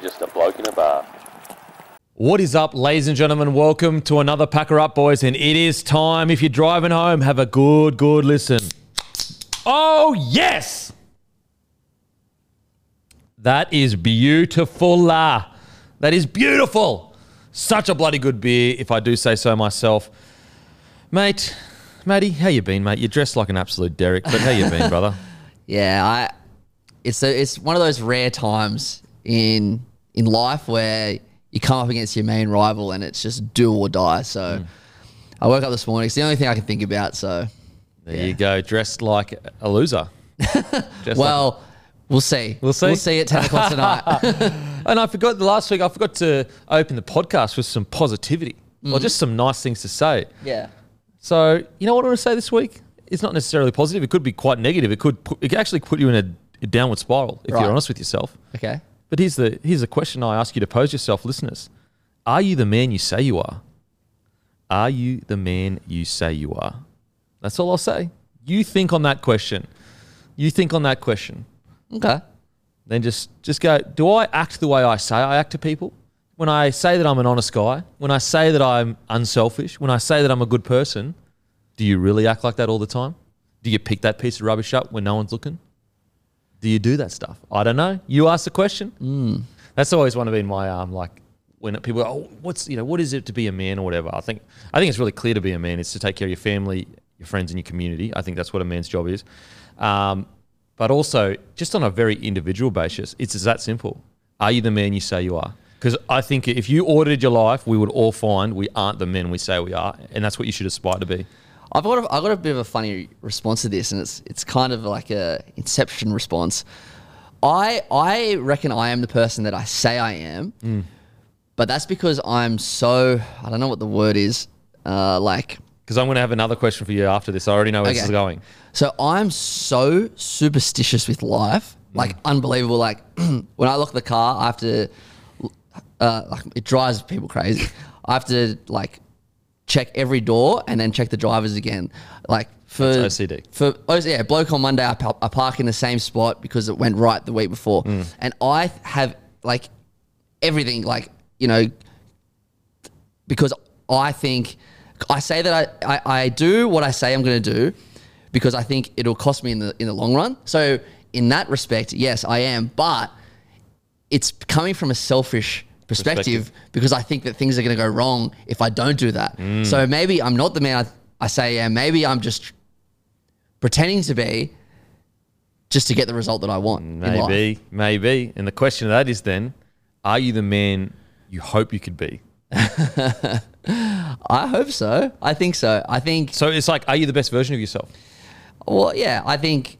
just a bloke in a bar. What is up, ladies and gentlemen? Welcome to another Pack Her Up, boys. And it is time. If you're driving home, have a good, good listen. Oh, yes! That is beautiful. That is beautiful. Such a bloody good beer, if I do say so myself. Mate, Matty, how you been, mate? You're dressed like an absolute Derek, but how you been, brother? Yeah, I. It's a, it's one of those rare times in in life where you come up against your main rival and it's just do or die. So hmm. I woke up this morning. It's the only thing I can think about. So There Yeah. you go, dressed like a loser. Dressed like- well, we'll see. We'll see? We'll see at ten o'clock tonight. And I forgot the last week. I forgot to open the podcast with some positivity or mm. just some nice things to say. yeah. So you know what I want to say this week? It's not necessarily positive. It could be quite negative. It could put, it could actually put you in a, a downward spiral if Right. you're honest with yourself. Okay. But here's the here's the question I ask you to pose yourself, listeners: Are you the man you say you are? Are you the man you say you are? That's all I'll say. You think on that question. You think on that question. Okay. then just just go do i act the way i say i act to people when i say that i'm an honest guy when i say that i'm unselfish when i say that i'm a good person do you really act like that all the time do you pick that piece of rubbish up when no one's looking do you do that stuff? I don't know. You ask the question. That's always one of been my um like when people go, oh what's you know what is it to be a man or whatever? I think i think it's really clear to be a man is to take care of your family your friends and your community. I think that's what a man's job is. Um, but also just on a very individual basis, it's that simple. Are you the man you say you are? Because I think if you audited your life, we would all find we aren't the men we say we are, and that's what you should aspire to be. I've got a, I've got a bit of a funny response to this, and it's it's kind of like a inception response. I I reckon I am the person that I say I am, Mm. but that's because I'm so I don't know what the word is. Uh, like Because I'm going to have another question for you after this. I already know where this is going. So I'm so superstitious with life, like unbelievable. Like when I lock the car, I have to, uh, like it drives people crazy. I have to like check every door and then check the drivers again. Like for That's OCD. For oh yeah, bloke on Monday, I, I park in the same spot because it went right the week before, mm. and I have like everything like you know because I think I say that I, I, I do what I say I'm going to do because I think it'll cost me in the in the long run. So in that respect, yes, I am, but it's coming from a selfish perspective, Perspective. because I think that things are going to go wrong if I don't do that. Mm. So maybe I'm not the man I, I say I am. Maybe I'm just pretending to be just to get the result that I want. Maybe, maybe. And the question of that is then, are you the man you hope you could be? I hope so. I think so. I think So it's like, are you the best version of yourself? Well, yeah, I think.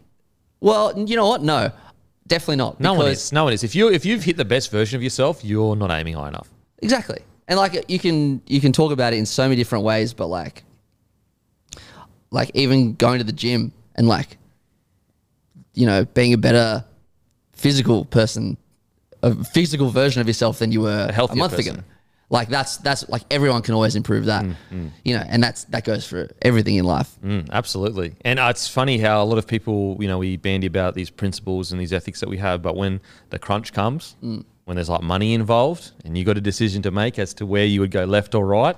Well, you know what? No, definitely not. No one is. No one is. If you if you've hit the best version of yourself, you're not aiming high enough. Exactly, and like you can you can talk about it in so many different ways, but like, like even going to the gym and like, you know, being a better physical person, a physical version of yourself than you were a, healthier month person. ago. Like that's that's like everyone can always improve that, Mm, you know, and that's that goes for everything in life. Mm, absolutely. And uh, it's funny how a lot of people, you know, we bandy about these principles and these ethics that we have, but when the crunch comes, when there's like money involved and you got a decision to make as to where you would go left or right,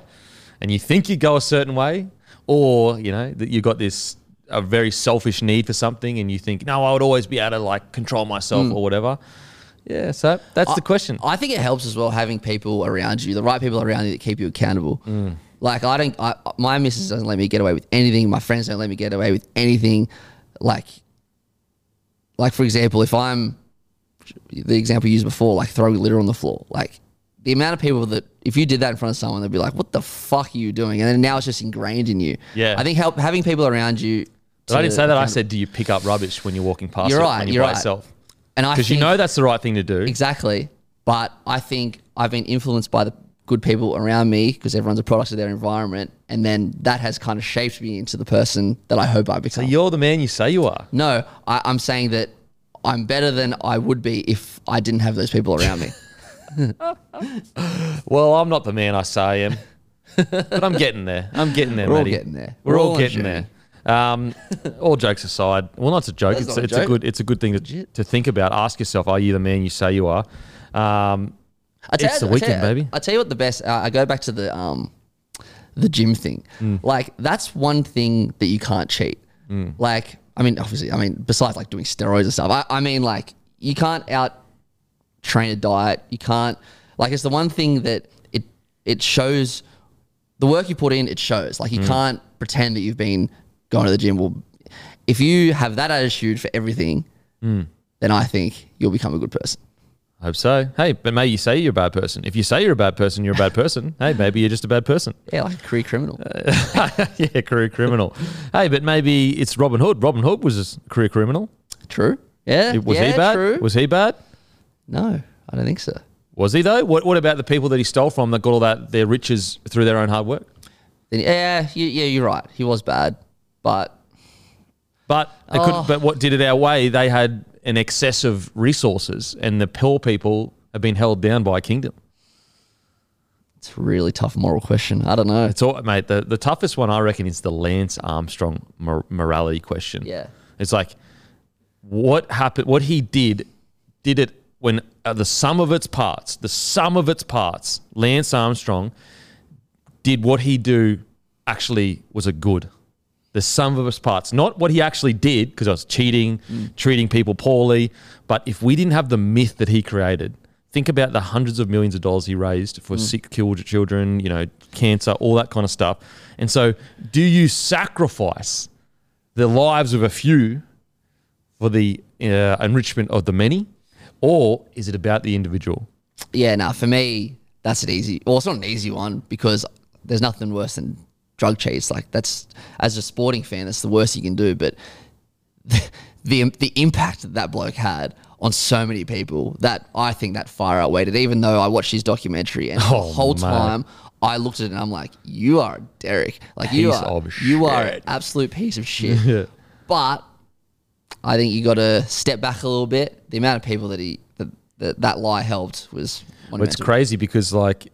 and you think you go a certain way, or, you know, that you got this a very selfish need for something and you think, no, I would always be able to like control myself or whatever. Yeah, so that's the question. I think it helps as well having people around you, the right people around you that keep you accountable. Mm. Like I don't, I, my missus doesn't let me get away with anything. My friends don't let me get away with anything. Like, like for example, if I'm the example you used before, like throwing litter on the floor, like the amount of people that if you did that in front of someone, they'd be like, "What the fuck are you doing?" And then now it's just ingrained in you. Yeah. I think help having people around you. but I didn't say that. I said, do you pick up rubbish when you're walking past You're it right, you're, you're by right. yourself? And I Because you know that's the right thing to do. Exactly. But I think I've been influenced by the good people around me because everyone's a product of their environment. And then that has kind of shaped me into the person that I hope I become. So you're the man you say you are. no, I, I'm saying that I'm better than I would be if I didn't have those people around me. Well, I'm not the man I say I am, but I'm getting there. I'm getting there, We're all getting there. We're, We're all all getting there. Um, all jokes aside, well, not a joke. That's It's, a it's a joke. good. It's a good thing to, to think about. Ask yourself: Are you the man you say you are? Um, I tell It's you- the I weekend, you- baby. I tell you what, the best. Uh, I go back to the um, the gym thing. Mm. Like that's one thing that you can't cheat. Mm. Like I mean, obviously, I mean, besides like doing steroids and stuff. I, I mean, like you can't out train a diet. You can't like it's the one thing that it it shows the work you put in. It shows. Like you can't pretend that you've been going to the gym. Well, if you have that attitude for everything, hmm. then I think you'll become a good person. I hope so. Hey, but maybe you say you're a bad person. If you say you're a bad person, you're a bad person. hey, maybe you're just a bad person. Yeah, like a career criminal. yeah, career criminal. hey, but maybe it's Robin Hood. Robin Hood was a career criminal. True. Yeah. Was yeah, he bad? True. Was he bad? no, I don't think so. Was he though? What, what about the people that he stole from that got all that their riches through their own hard work? Yeah, you, yeah, you're right. He was bad, but But they Oh. could, but what did it our way? They had an excess of resources, and the poor people have been held down by a kingdom. it's a really tough moral question. I don't know. It's all, mate. The, the toughest one I reckon is the Lance Armstrong mor- morality question. Yeah. it's like what happened. What he did, did it when uh, the sum of its parts, the sum of its parts, Lance Armstrong did what he do actually was a good. The sum of his parts, not what he actually did, because I was cheating, treating people poorly. But if we didn't have the myth that he created, think about the hundreds of millions of dollars he raised for sick killed children, you know, cancer, all that kind of stuff. And so, do you sacrifice the lives of a few for the uh, enrichment of the many, or is it about the individual? Yeah, no, for me, that's an easy. Well, it's not an easy one because there's nothing worse than drug cheats. Like that's as a sporting fan, that's the worst you can do. But the the, the impact that that bloke had on so many people that I think that far outweighed it. Even though I watched his documentary and Oh, the whole mate. time I looked at it and I'm like, you are Derek. Like you are, you are an absolute piece of shit. But I think you got to step back a little bit. The amount of people that he that that, that lie helped was Well, it's crazy because like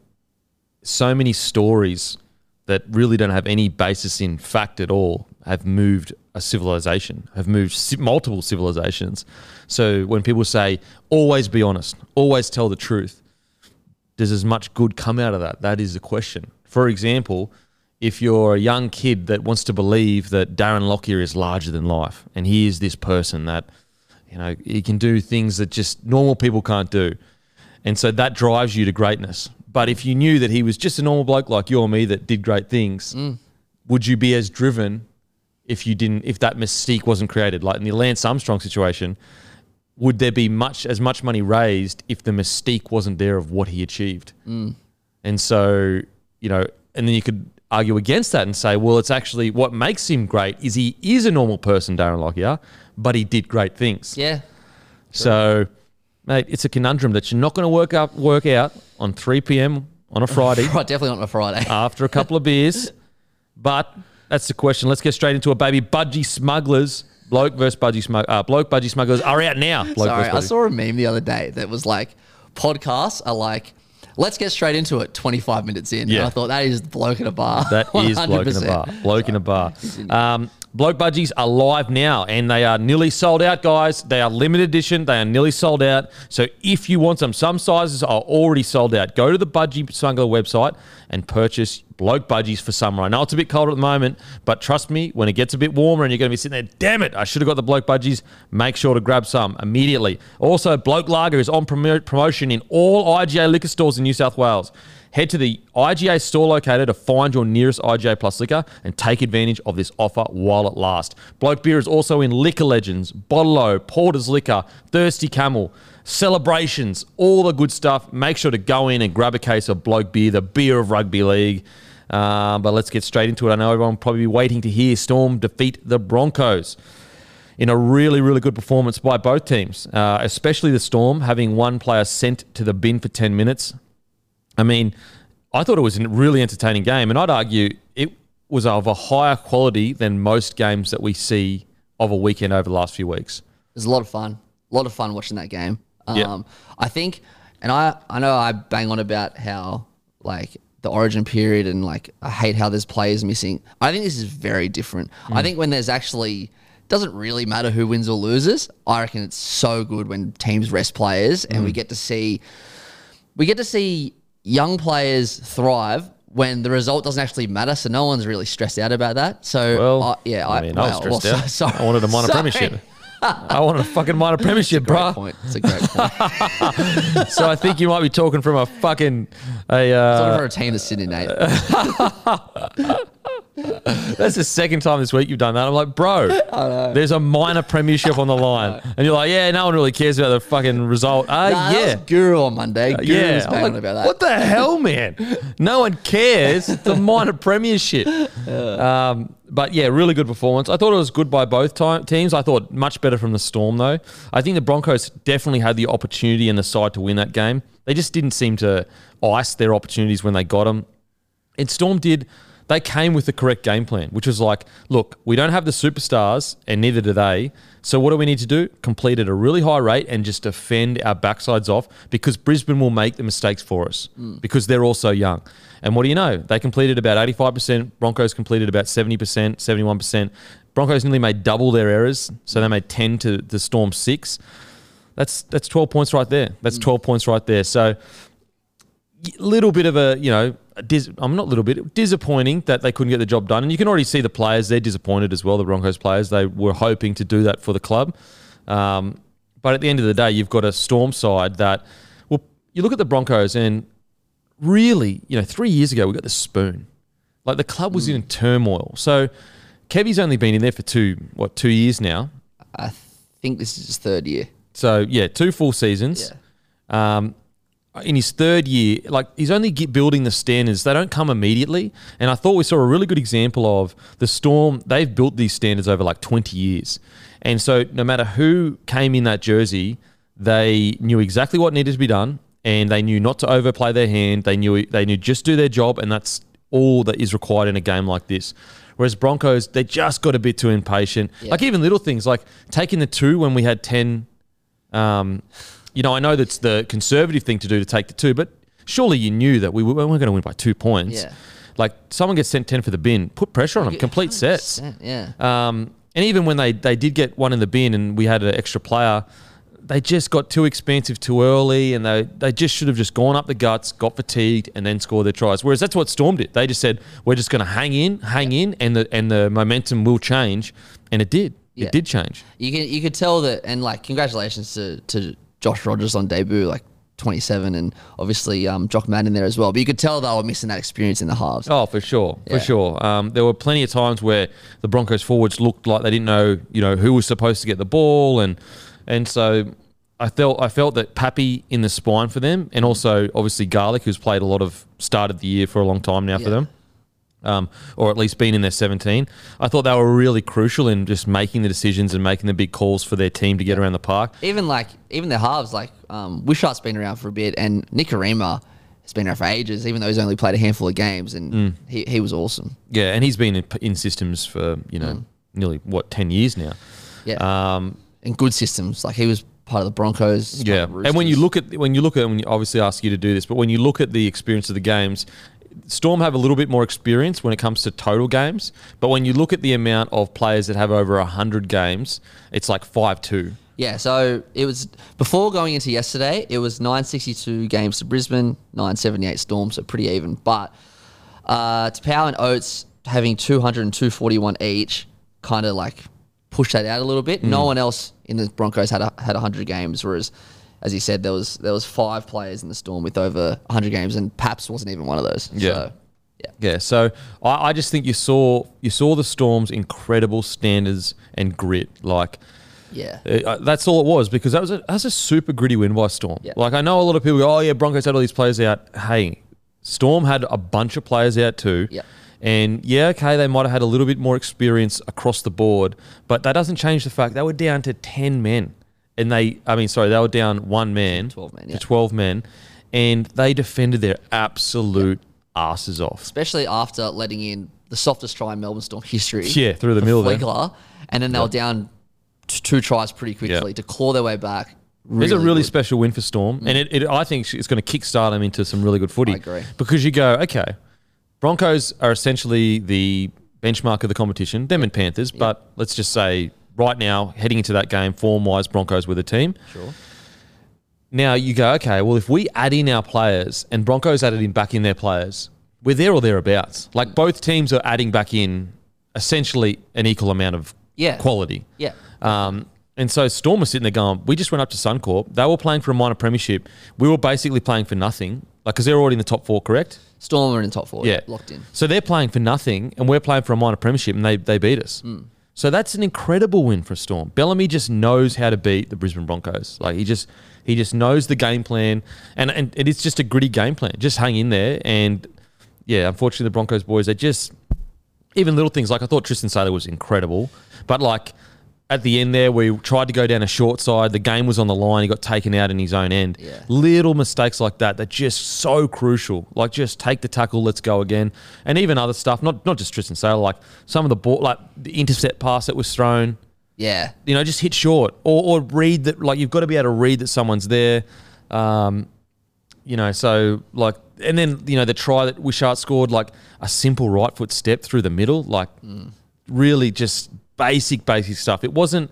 so many stories that really don't have any basis in fact at all have moved a civilization, have moved multiple civilizations. So when people say always be honest, always tell the truth, does as much good come out of that? That is the question. For example, if you're a young kid that wants to believe that Darren Lockyer is larger than life and he is this person that, you know, he can do things that just normal people can't do. And so that drives you to greatness. But if you knew that he was just a normal bloke like you or me that did great things, mm. would you be as driven if you didn't if that mystique wasn't created? Like in the Lance Armstrong situation, would there be much as much money raised if the mystique wasn't there of what he achieved? Mm. And so, you know, and then you could argue against that and say, well, it's actually what makes him great is he is a normal person, Darren Lockyer, but he did great things. Yeah. So, mate, it's a conundrum that you're not going to work up work out on 3 p.m. on a Friday Right, definitely not on a Friday. after a couple of beers. But that's the question. Let's get straight into it, baby. Budgie smugglers, bloke versus budgie smugglers, uh, bloke budgie smugglers are out now. Bloke Sorry, versus I budgie. saw a meme the other day that was like, podcasts are like, let's get straight into it 25 minutes in. Yeah. And I thought that is bloke in a bar. That is bloke in a bar. Bloke in a bar. Um, bloke budgies are live now, and they are nearly sold out, guys. They are limited edition. They are nearly sold out. So if you want some, some sizes are already sold out. Go to the Budgy Smuggler website and purchase bloke budgies for summer. I know it's a bit cold at the moment, but trust me, when it gets a bit warmer and you're going to be sitting there, damn it, I should have got the bloke budgies. Make sure to grab some immediately. Also, bloke lager is on promo- promotion in all IGA liquor stores in New South Wales. Head to the IGA store locator to find your nearest IGA Plus liquor and take advantage of this offer while it lasts. Bloke Beer is also in Liquor Legends, Bottle Porter's Liquor, Thirsty Camel, Celebrations, all the good stuff. Make sure to go in and grab a case of Bloke Beer, the beer of rugby league. Um, but let's get straight into it. I know everyone will probably be waiting to hear Storm defeat the Broncos in a really, really good performance by both teams, uh, especially the Storm, having one player sent to the bin for 10 minutes. I mean, I thought it was a really entertaining game, and I'd argue it was of a higher quality than most games that we see of a weekend over the last few weeks. It was a lot of fun. A lot of fun watching that game. Um, Yeah. I think, and I, I know I bang on about how like the origin period and like I hate how there's players missing. I think this is very different. I think when there's actually doesn't really matter who wins or loses. I reckon it's so good when teams rest players and Mm. we get to see we get to see young players thrive when the result doesn't actually matter. So no one's really stressed out about that. So Well, I- yeah, I mean, I was well, stressed well, out. so- I wanted to minor sorry. premiership. I wanted a fucking minor premiership, bruh. point. It's a great point. So I think you might be talking from a fucking a. Talking Uh, for a team that's sitting eight. that's the second time this week you've done that. I'm like, bro, there's a minor premiership on the line, and you're like, yeah, no one really cares about the fucking result. Uh, Nah, yeah. Guru on Monday. Guru yeah, was like, about that. what the hell, man? No one cares. The minor premiership. Um, but yeah, really good performance. I thought it was good by both ti- teams. I thought much better from the Storm though. I think the Broncos definitely had the opportunity and the side to win that game. They just didn't seem to ice their opportunities when they got them. And Storm did. They came with the correct game plan, which was like, look, we don't have the superstars, and neither do they. So what do we need to do? Complete at a really high rate and just defend our backsides off because Brisbane will make the mistakes for us mm. because they're also young. And what do you know? They completed about 85%. Broncos completed about 70%, 71%. Broncos nearly made double their errors, so they made 10 to the Storm six. That's that's 12 points right there. That's 12 points right there. So little bit of a you know a dis- I'm not a little bit disappointing that they couldn't get the job done, and you can already see the players they're disappointed as well. The Broncos players they were hoping to do that for the club, um, but at the end of the day, you've got a Storm side that well, you look at the Broncos and really, you know, three years ago we got the spoon, like the club was in turmoil. So Kevy's only been in there for two what two years now. I think this is his third year. So yeah, two full seasons. Um, in his third year, like he's only get building the standards. They don't come immediately, and I thought we saw a really good example of the Storm. They've built these standards over like twenty years, and so no matter who came in that jersey, they knew exactly what needed to be done, and they knew not to overplay their hand. They knew they knew just do their job, and that's all that is required in a game like this. Whereas Broncos, they just got a bit too impatient. Like even little things like taking the two when we had ten um, you know, I know that's the conservative thing to do to take the two, but surely you knew that we weren't going to win by two points. Yeah. Like someone gets sent 10 for the bin, put pressure on them, complete sets. Yeah. Um, and even when they, they did get one in the bin and we had an extra player, they just got too expensive too early and they, they just should have just gone up the guts, got fatigued, and then scored their tries. Whereas that's what Storm did. They just said, we're just going to hang in, hang in, and the, and the momentum will change. And it did. Yeah. It did change. You can you could tell that, and like congratulations to to Josh Rogers on debut, like 27, and obviously um, Jock Madden there as well. But you could tell they were missing that experience in the halves. Oh, for sure, Yeah. for sure. Um, there were plenty of times where the Broncos forwards looked like they didn't know, you know, who was supposed to get the ball, and and so I felt I felt that Pappy in the spine for them, and also obviously Garlic, who's played a lot of start of the year for a long time now for them. Um, or at least been in their 17. I thought they were really crucial in just making the decisions and making the big calls for their team to get around the park. Even like even the halves, like um, Wishart's been around for a bit, and Nicarima has been around for ages, even though he's only played a handful of games, and Mm. he, he was awesome. Yeah, and he's been in, in systems for, you know, nearly, what, 10 years now. Yeah, Um, and good systems. Like he was part of the Broncos. Yeah, and when you look at when you look at when you obviously ask you to do this, but when you look at the experience of the games, Storm have a little bit more experience when it comes to total games. But when you look at the amount of players that have over hundred games, it's like five two. Yeah, so it was before going into yesterday, it was 962 games to Brisbane, 978 Storm, so pretty even. But uh, to Power and Oates having 200 and 241 each kind of like push that out a little bit. Hmm. No one else in the Broncos had a, had 100 games, whereas as he said, there was there was five players in the Storm with over 100 games, and Paps wasn't even one of those. Yeah. So, yeah. Yeah, so I, I just think you saw you saw the Storm's incredible standards and grit. Like Yeah. Uh, that's all it was because that was a that was a super gritty win by Storm. Yeah. Like I know a lot of people go, oh yeah, Broncos had all these players out. Hey, Storm had a bunch of players out too. Yeah. And yeah, okay, they might have had a little bit more experience across the board, but that doesn't change the fact they were down to ten men, and they, I mean, sorry, they were down one man, 12 men, to yeah. twelve men, and they defended their absolute asses off. Especially after letting in the softest try in Melbourne Storm history. Yeah, through the middle there. Flegler, and then they were down two tries pretty quickly Yeah. to claw their way back. It's a really good. special win for Storm, mm. and it, it I think it's going to kickstart them into some really good footy. I agree. Because you go, okay, Broncos are essentially the benchmark of the competition, them and Panthers, but let's just say right now, heading into that game, form wise, Broncos with the team. Sure. Now you go, okay, well, if we add in our players and Broncos added in back in their players, we're there or thereabouts. Like both teams are adding back in essentially an equal amount of Yeah. quality. Yeah. Um, and so Storm was sitting there going, we just went up to Suncorp. They were playing for a minor premiership. We were basically playing for nothing. Like, because they're already in the top four, correct? Storm are in the top four. Yeah. Locked in. So they're playing for nothing, and we're playing for a minor premiership, and they, they beat us. Mm. So that's an incredible win for Storm. Bellamy just knows how to beat the Brisbane Broncos. Like he just he just knows the game plan, and and it is just a gritty game plan. Just hang in there, and yeah, unfortunately the Broncos boys they just even little things like I thought Tristan Sailor was incredible, but like at the end there we tried to go down a short side, the game was on the line, he got taken out in his own end. Yeah. Little mistakes like that that just so crucial. Like just take the tackle, let's go again, and even other stuff. Not not just Tristan Sailor, like some of the ball, like the intercept pass that was thrown. Yeah. You know, just hit short or, or read that. Like you've got to be able to read that someone's there. Um, you know, so like, and then you know the try that Wishart scored, like a simple right foot step through the middle, like really just basic, basic stuff. It wasn't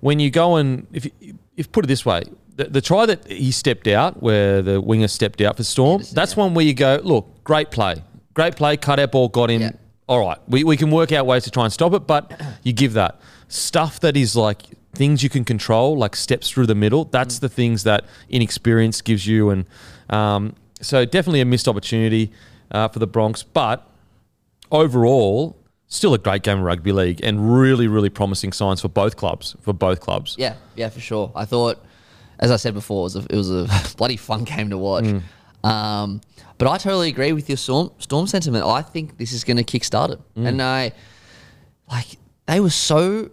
when you go and if you, if put it this way, the, the try that he stepped out, where the winger stepped out for Storm, Anderson, that's yeah. one where you go, look, great play, great play, cut out ball, got him. Yeah. All right, we, we can work out ways to try and stop it, but you give that stuff that is like things you can control, like steps through the middle. That's Mm. the things that inexperience gives you, and um, so definitely a missed opportunity uh, for the Bronx, but overall, still a great game of rugby league and really, really promising signs for both clubs. For both clubs. Yeah, yeah, for sure. I thought, as I said before, it was a, it was a bloody fun game to watch. Um, but I totally agree with your storm storm sentiment. I think this is going to kickstart it, and I like they were so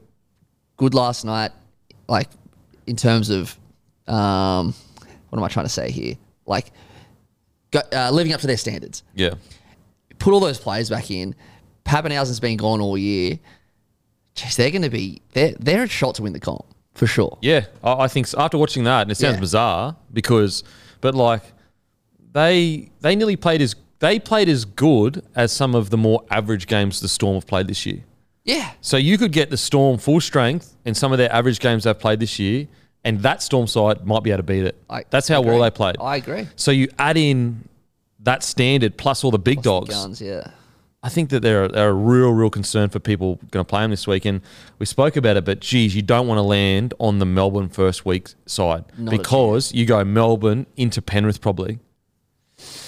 good last night. Like in terms of um, what am I trying to say here? Like go, uh, living up to their standards. Yeah. Put all those players back in. Papenhuyzen's been gone all year. Jeez, they're going to be they're they're a shot to win the comp for sure. Yeah, I, I think so. after watching that, and it sounds Yeah. bizarre because, but like, they they nearly played as they played as good as some of the more average games the Storm have played this year. Yeah. So you could get the Storm full strength in some of their average games they've played this year, and that Storm side might be able to beat it. I That's how well they played. I agree. So you add in that standard plus all the big dogs. Guns, yeah. I think that they're, they're a real, real concern for people going to play them this week. And we spoke about it, but geez, you don't want to land on the Melbourne first week side Not because you go Melbourne into Penrith probably.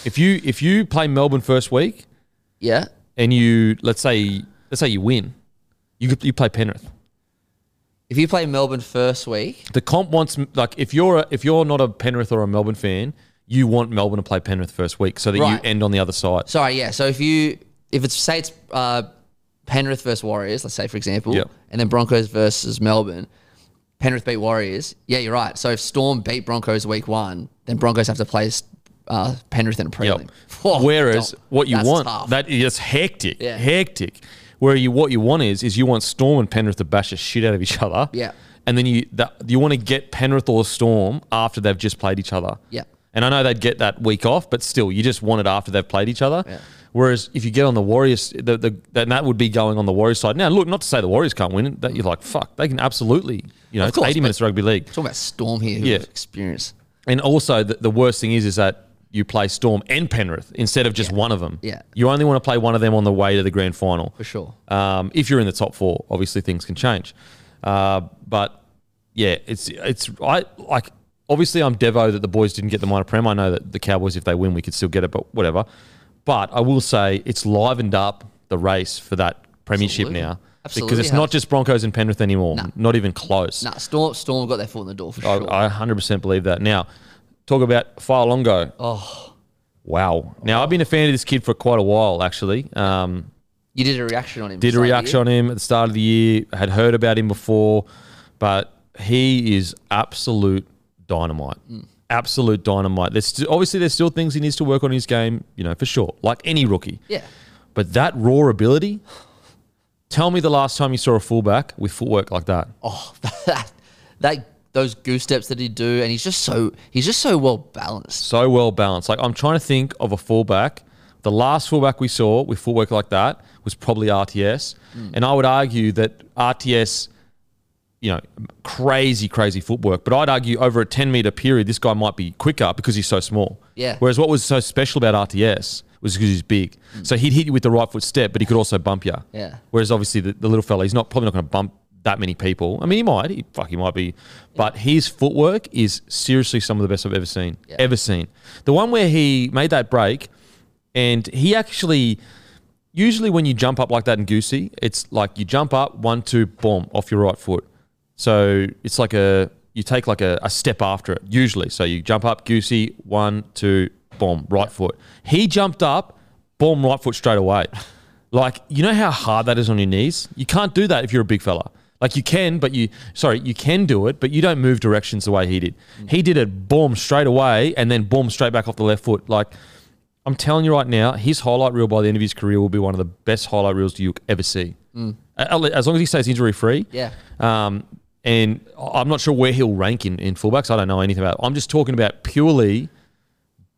If you if you play Melbourne first week Yeah. and you let's say let's say you win, you you play Penrith. If you play Melbourne first week, The comp wants like if you're a, if you're not a Penrith or a Melbourne fan, you want Melbourne to play Penrith first week so that Right. you end on the other side. sorry, yeah. So if you if it's say it's uh, Penrith versus Warriors, let's say for example, Yep. and then Broncos versus Melbourne, Penrith beat Warriors. Yeah, you're right. So if Storm beat Broncos week one, then Broncos have to play uh, Penrith in a prelim. Yep. Whoa, Whereas what you want tough. that is hectic, Yeah. hectic. Where you what you want is is you want Storm and Penrith to bash the shit out of each other. Yeah. And then you that, you want to get Penrith or Storm after they've just played each other. Yeah. And I know they'd get that week off, but still, you just want it after they've played each other. Yeah. Whereas if you get on the Warriors, the, the, then that would be going on the Warriors side. Now, look, not to say the Warriors can't win it. That you're like, fuck, they can absolutely. You know, Of it's course, 80 minutes of rugby league. talking about Storm here, Yeah. experience. And also, the, the worst thing is, is that you play Storm and Penrith instead of just Yeah. one of them. Yeah. You only want to play one of them on the way to the grand final. For sure. Um, if you're in the top four, obviously things can change. Uh, but yeah, it's it's I like. Obviously, I'm Devo that the boys didn't get the minor prem. I know that the Cowboys, if they win, we could still get it, but whatever. But I will say it's livened up the race for that premiership Absolutely. now Absolutely because it's has. not just Broncos and Penrith anymore. Nah. Not even close. Nah, Storm Storm got their foot in the door for sure. I, I 100% believe that. Now, talk about Fa'alogo. oh, Wow. Now, I've been a fan of this kid for quite a while, actually. Um, you did a reaction on him. did a reaction on him at the start of the year, had heard about him before, but he is absolute dynamite. Mm. Absolute dynamite. There's st- obviously there's still things he needs to work on in his game, you know, for sure, like any rookie. Yeah. But that raw ability, tell me the last time you saw a fullback with footwork like that. Oh, that that those goose steps that he do, and he's just so he's just so well balanced. so well balanced. Like I'm trying to think of a fullback. The last fullback we saw with footwork like that was probably RTS, hmm. and I would argue that RTS you know, crazy, crazy footwork. But I'd argue over a 10 meter period, this guy might be quicker because he's so small. Yeah. Whereas what was so special about RTS was because he's big. So he'd hit you with the right foot step, but he could also bump you. Mm. Yeah. Whereas obviously the, the little fella, he's not probably not going to bump that many people. I mean, he might. He fuck, he might be. But his footwork is seriously some of the best I've ever seen. Yeah. Ever seen. The one where he made that break, and he actually. Usually, when you jump up like that in Goosey, it's like you jump up, one, two, boom, off your right foot. So it's like a you take like a, a step after it. Usually, so you jump up, Goosey, one, two, boom, right foot. He jumped up, boom, right foot straight away. Like you know how hard that is on your knees. You can't do that if you're a big fella. Like you can, but you sorry, you can do it, but you don't move directions the way he did. He did it boom straight away and then boom straight back off the left foot. Like I'm telling you right now, his highlight reel by the end of his career will be one of the best highlight reels you'll ever see. A- As long as he stays injury free. Yeah. Um, and I'm not sure where he'll rank in, in fullbacks. I don't know anything about it. I'm just talking about purely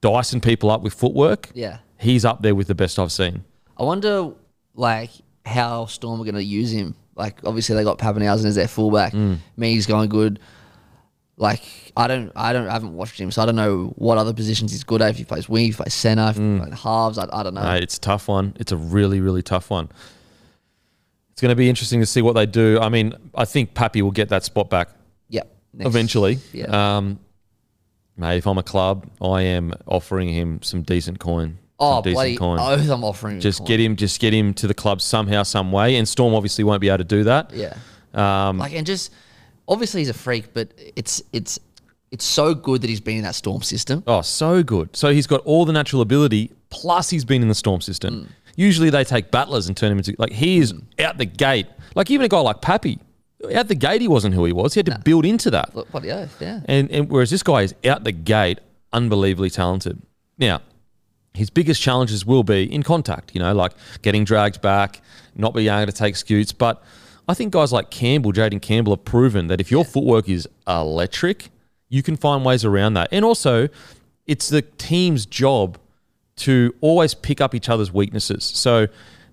dicing people up with footwork. Yeah. He's up there with the best I've seen. I wonder, like, how Storm are going to use him. Like, obviously they got Papenhuyzen as their fullback. Mm. Me's going good. Like, I don't, I don't, I haven't watched him, so I don't know what other positions he's good at. If he plays wing, if he plays centre, if Mm. he plays halves, I, I don't know. It's a tough one. It's a really, really tough one. It's going to be interesting to see what they do. I mean, I think Pappy will get that spot back Yep. next- eventually. Yeah. Um, mate, if I'm a club, I am offering him some decent coin. oh, some decent bloody coin. oath! I'm offering. him just coin. get him, just get him to the club somehow, some way. And Storm obviously won't be able to do that. Yeah. Um, Like, and just obviously he's a freak, but it's it's it's so good that he's been in that Storm system. Oh, so good. So he's got all the natural ability, plus he's been in the Storm system. Usually they take battlers and turn him into like he is hmm. out the gate. Like even a guy like Pappy, out the gate he wasn't who he was. He had to build into that. Look, bloody oath, yeah. And, and whereas this guy is out the gate, unbelievably talented. Now, his biggest challenges will be in contact, you know, like getting dragged back, not being able to take scoots. But I think guys like Campbell, Jayden Campbell, have proven that if your footwork is electric, you can find ways around that. And also, it's the team's job to always pick up each other's weaknesses. So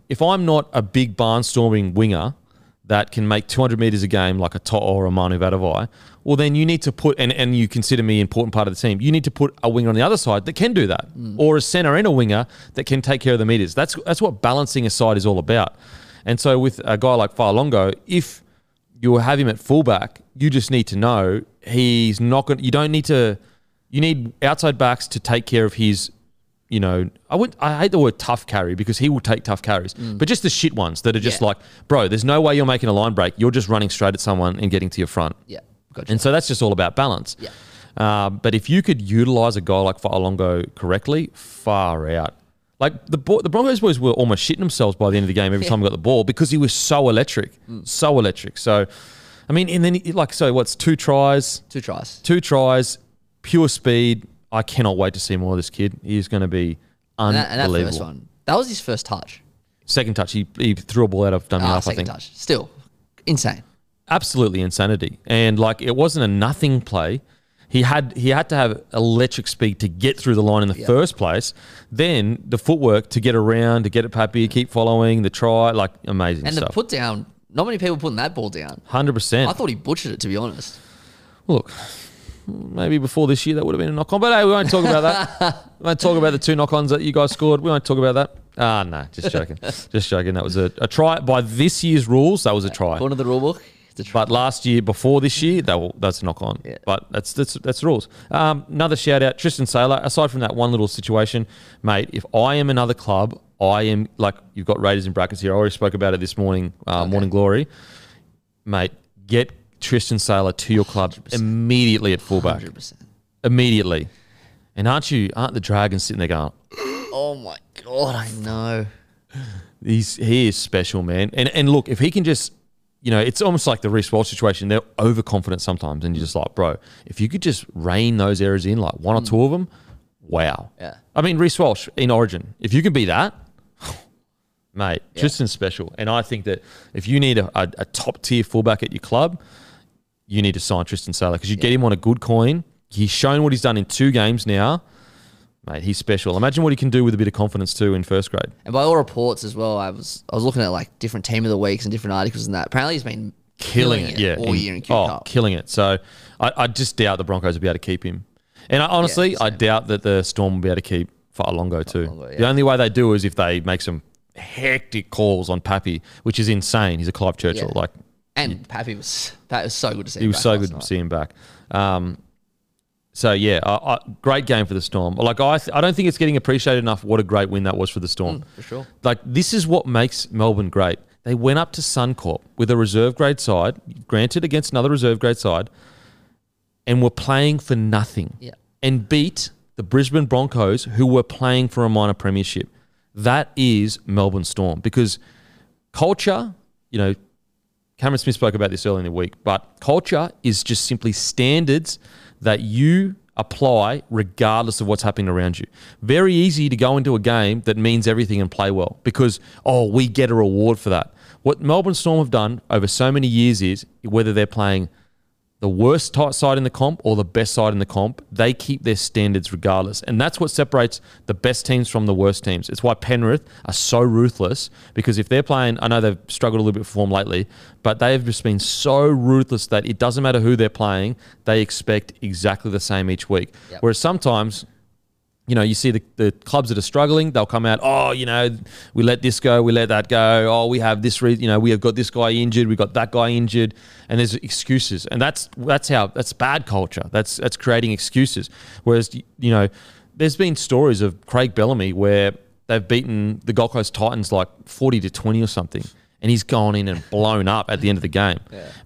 if I'm not a big barnstorming winger that can make 200 meters a game like a To'o or a Manu Vatuvei, well, then you need to put, and, and you consider me an important part of the team, you need to put a winger on the other side that can do that, mm. or a center and a winger that can take care of the meters. That's, that's what balancing a side is all about. And so with a guy like Fa'alogo, if you have him at fullback, you just need to know he's not going. You don't need to. You need outside backs to take care of his. You know, I would. I hate the word tough carry because he will take tough carries, but just the shit ones that are just Yeah. like, bro, there's no way you're making a line break. You're just running straight at someone and getting to your front. Yeah, gotcha. And so that's just all about balance. Yeah. Um, but if you could utilize a guy like Fa'alogo correctly, far out. Like the Bo- the Broncos boys were almost shitting themselves by the end of the game every time we got the ball because he was so electric, so electric. So, I mean, and then he- like so, what's two tries, Two tries. two tries, pure speed. I cannot wait to see more of this kid. He is going to be And that, and that unbelievable. first one, that was his first touch. Second touch, he, he threw a ball out of dummy Ah, half. I second think touch. Still insane. absolutely insanity. And like it wasn't a nothing play. He had he had to have electric speed to get through the line in the Yeah. first place. Then the footwork to get around, to get it Pappy, keep following the try, like amazing stuff. And the put down, not many people putting that ball down. Hundred percent. I thought he butchered it, to be honest. Look, maybe before this year that would have been a knock on, but hey, we won't talk about that. we won't talk about the two knock ons that you guys scored. We won't talk about that. Ah, no, just joking, just joking. That was a, a try by this year's rules. That was a try. According to the rule book, it's a try. But last year, before this year, that will, that's a knock on. Yeah. But that's that's that's the rules. Um, another shout out, Tristan Sailor. Aside from that one little situation, mate, if I am another club, I am like you've got Raiders in brackets here. I already spoke about it this morning, uh, Morning Glory, mate. Get Tristan Sailor to your club immediately at fullback, 100%. immediately. And aren't you? Aren't the Dragons sitting there going? Oh my God, I know. He's he is special, man. And and look, if he can just, you know, it's almost like the Reece Walsh situation. They're overconfident sometimes, and you're just like, bro, if you could just rein those errors in, like one or two of them, wow. Yeah. I mean, Reece Walsh in Origin, if you can be that, mate, Tristan's special. And I think that if you need a, a, a top tier fullback at your club, you need to sign Tristan Sailor because you get him on a good coin. He's shown what he's done in two games now. Mate, he's special. Imagine what he can do with a bit of confidence too in first grade. And by all reports as well, I was I was looking at like different team of the weeks and different articles and that. Apparently, he's been killing, Killing it. Yeah, all year in Q oh, Cup. killing it. So I, I just doubt the Broncos will be able to keep him. And I, honestly, I doubt that the Storm will be able to keep Fa'alogo too. Fa'alogo, The only way they do is if they make some hectic calls on Pappy, which is insane. He's a Clive Churchill. Yeah. Like And Pappy was that was so good to see. he him was back so good night. to see him back. Um, so yeah, I, I, great game for the Storm. Like I, th- I don't think it's getting appreciated enough. What a great win that was for the Storm. for sure. Like this is what makes Melbourne great. They went up to Suncorp with a reserve grade side, granted against another reserve grade side, and were playing for nothing. Yeah. And beat the Brisbane Broncos, who were playing for a minor premiership. That is Melbourne Storm because culture, you know, Cameron Smith spoke about this earlier in the week, but culture is just simply standards that you apply regardless of what's happening around you. Very easy to go into a game that means everything and play well because, oh, we get a reward for that. What Melbourne Storm have done over so many years is whether they're playing the worst tight side in the comp or the best side in the comp, they keep their standards regardless. And that's what separates the best teams from the worst teams. It's why Penrith are so ruthless because if they're playing, I know they've struggled a little bit for form lately, but they have just been so ruthless that it doesn't matter who they're playing, they expect exactly the same each week. Yep. Whereas sometimes you know, you see the, the clubs that are struggling, they'll come out, oh, you know, we let this go, we let that go. Oh, we have this, re- you know, we have got this guy injured, we got that guy injured, and there's excuses, and that's that's how that's bad culture. That's that's creating excuses. Whereas you know, there's been stories of Craig Bellamy where they've beaten the Gold Coast Titans like forty to twenty or something, and he's gone in and blown up at the end of the game.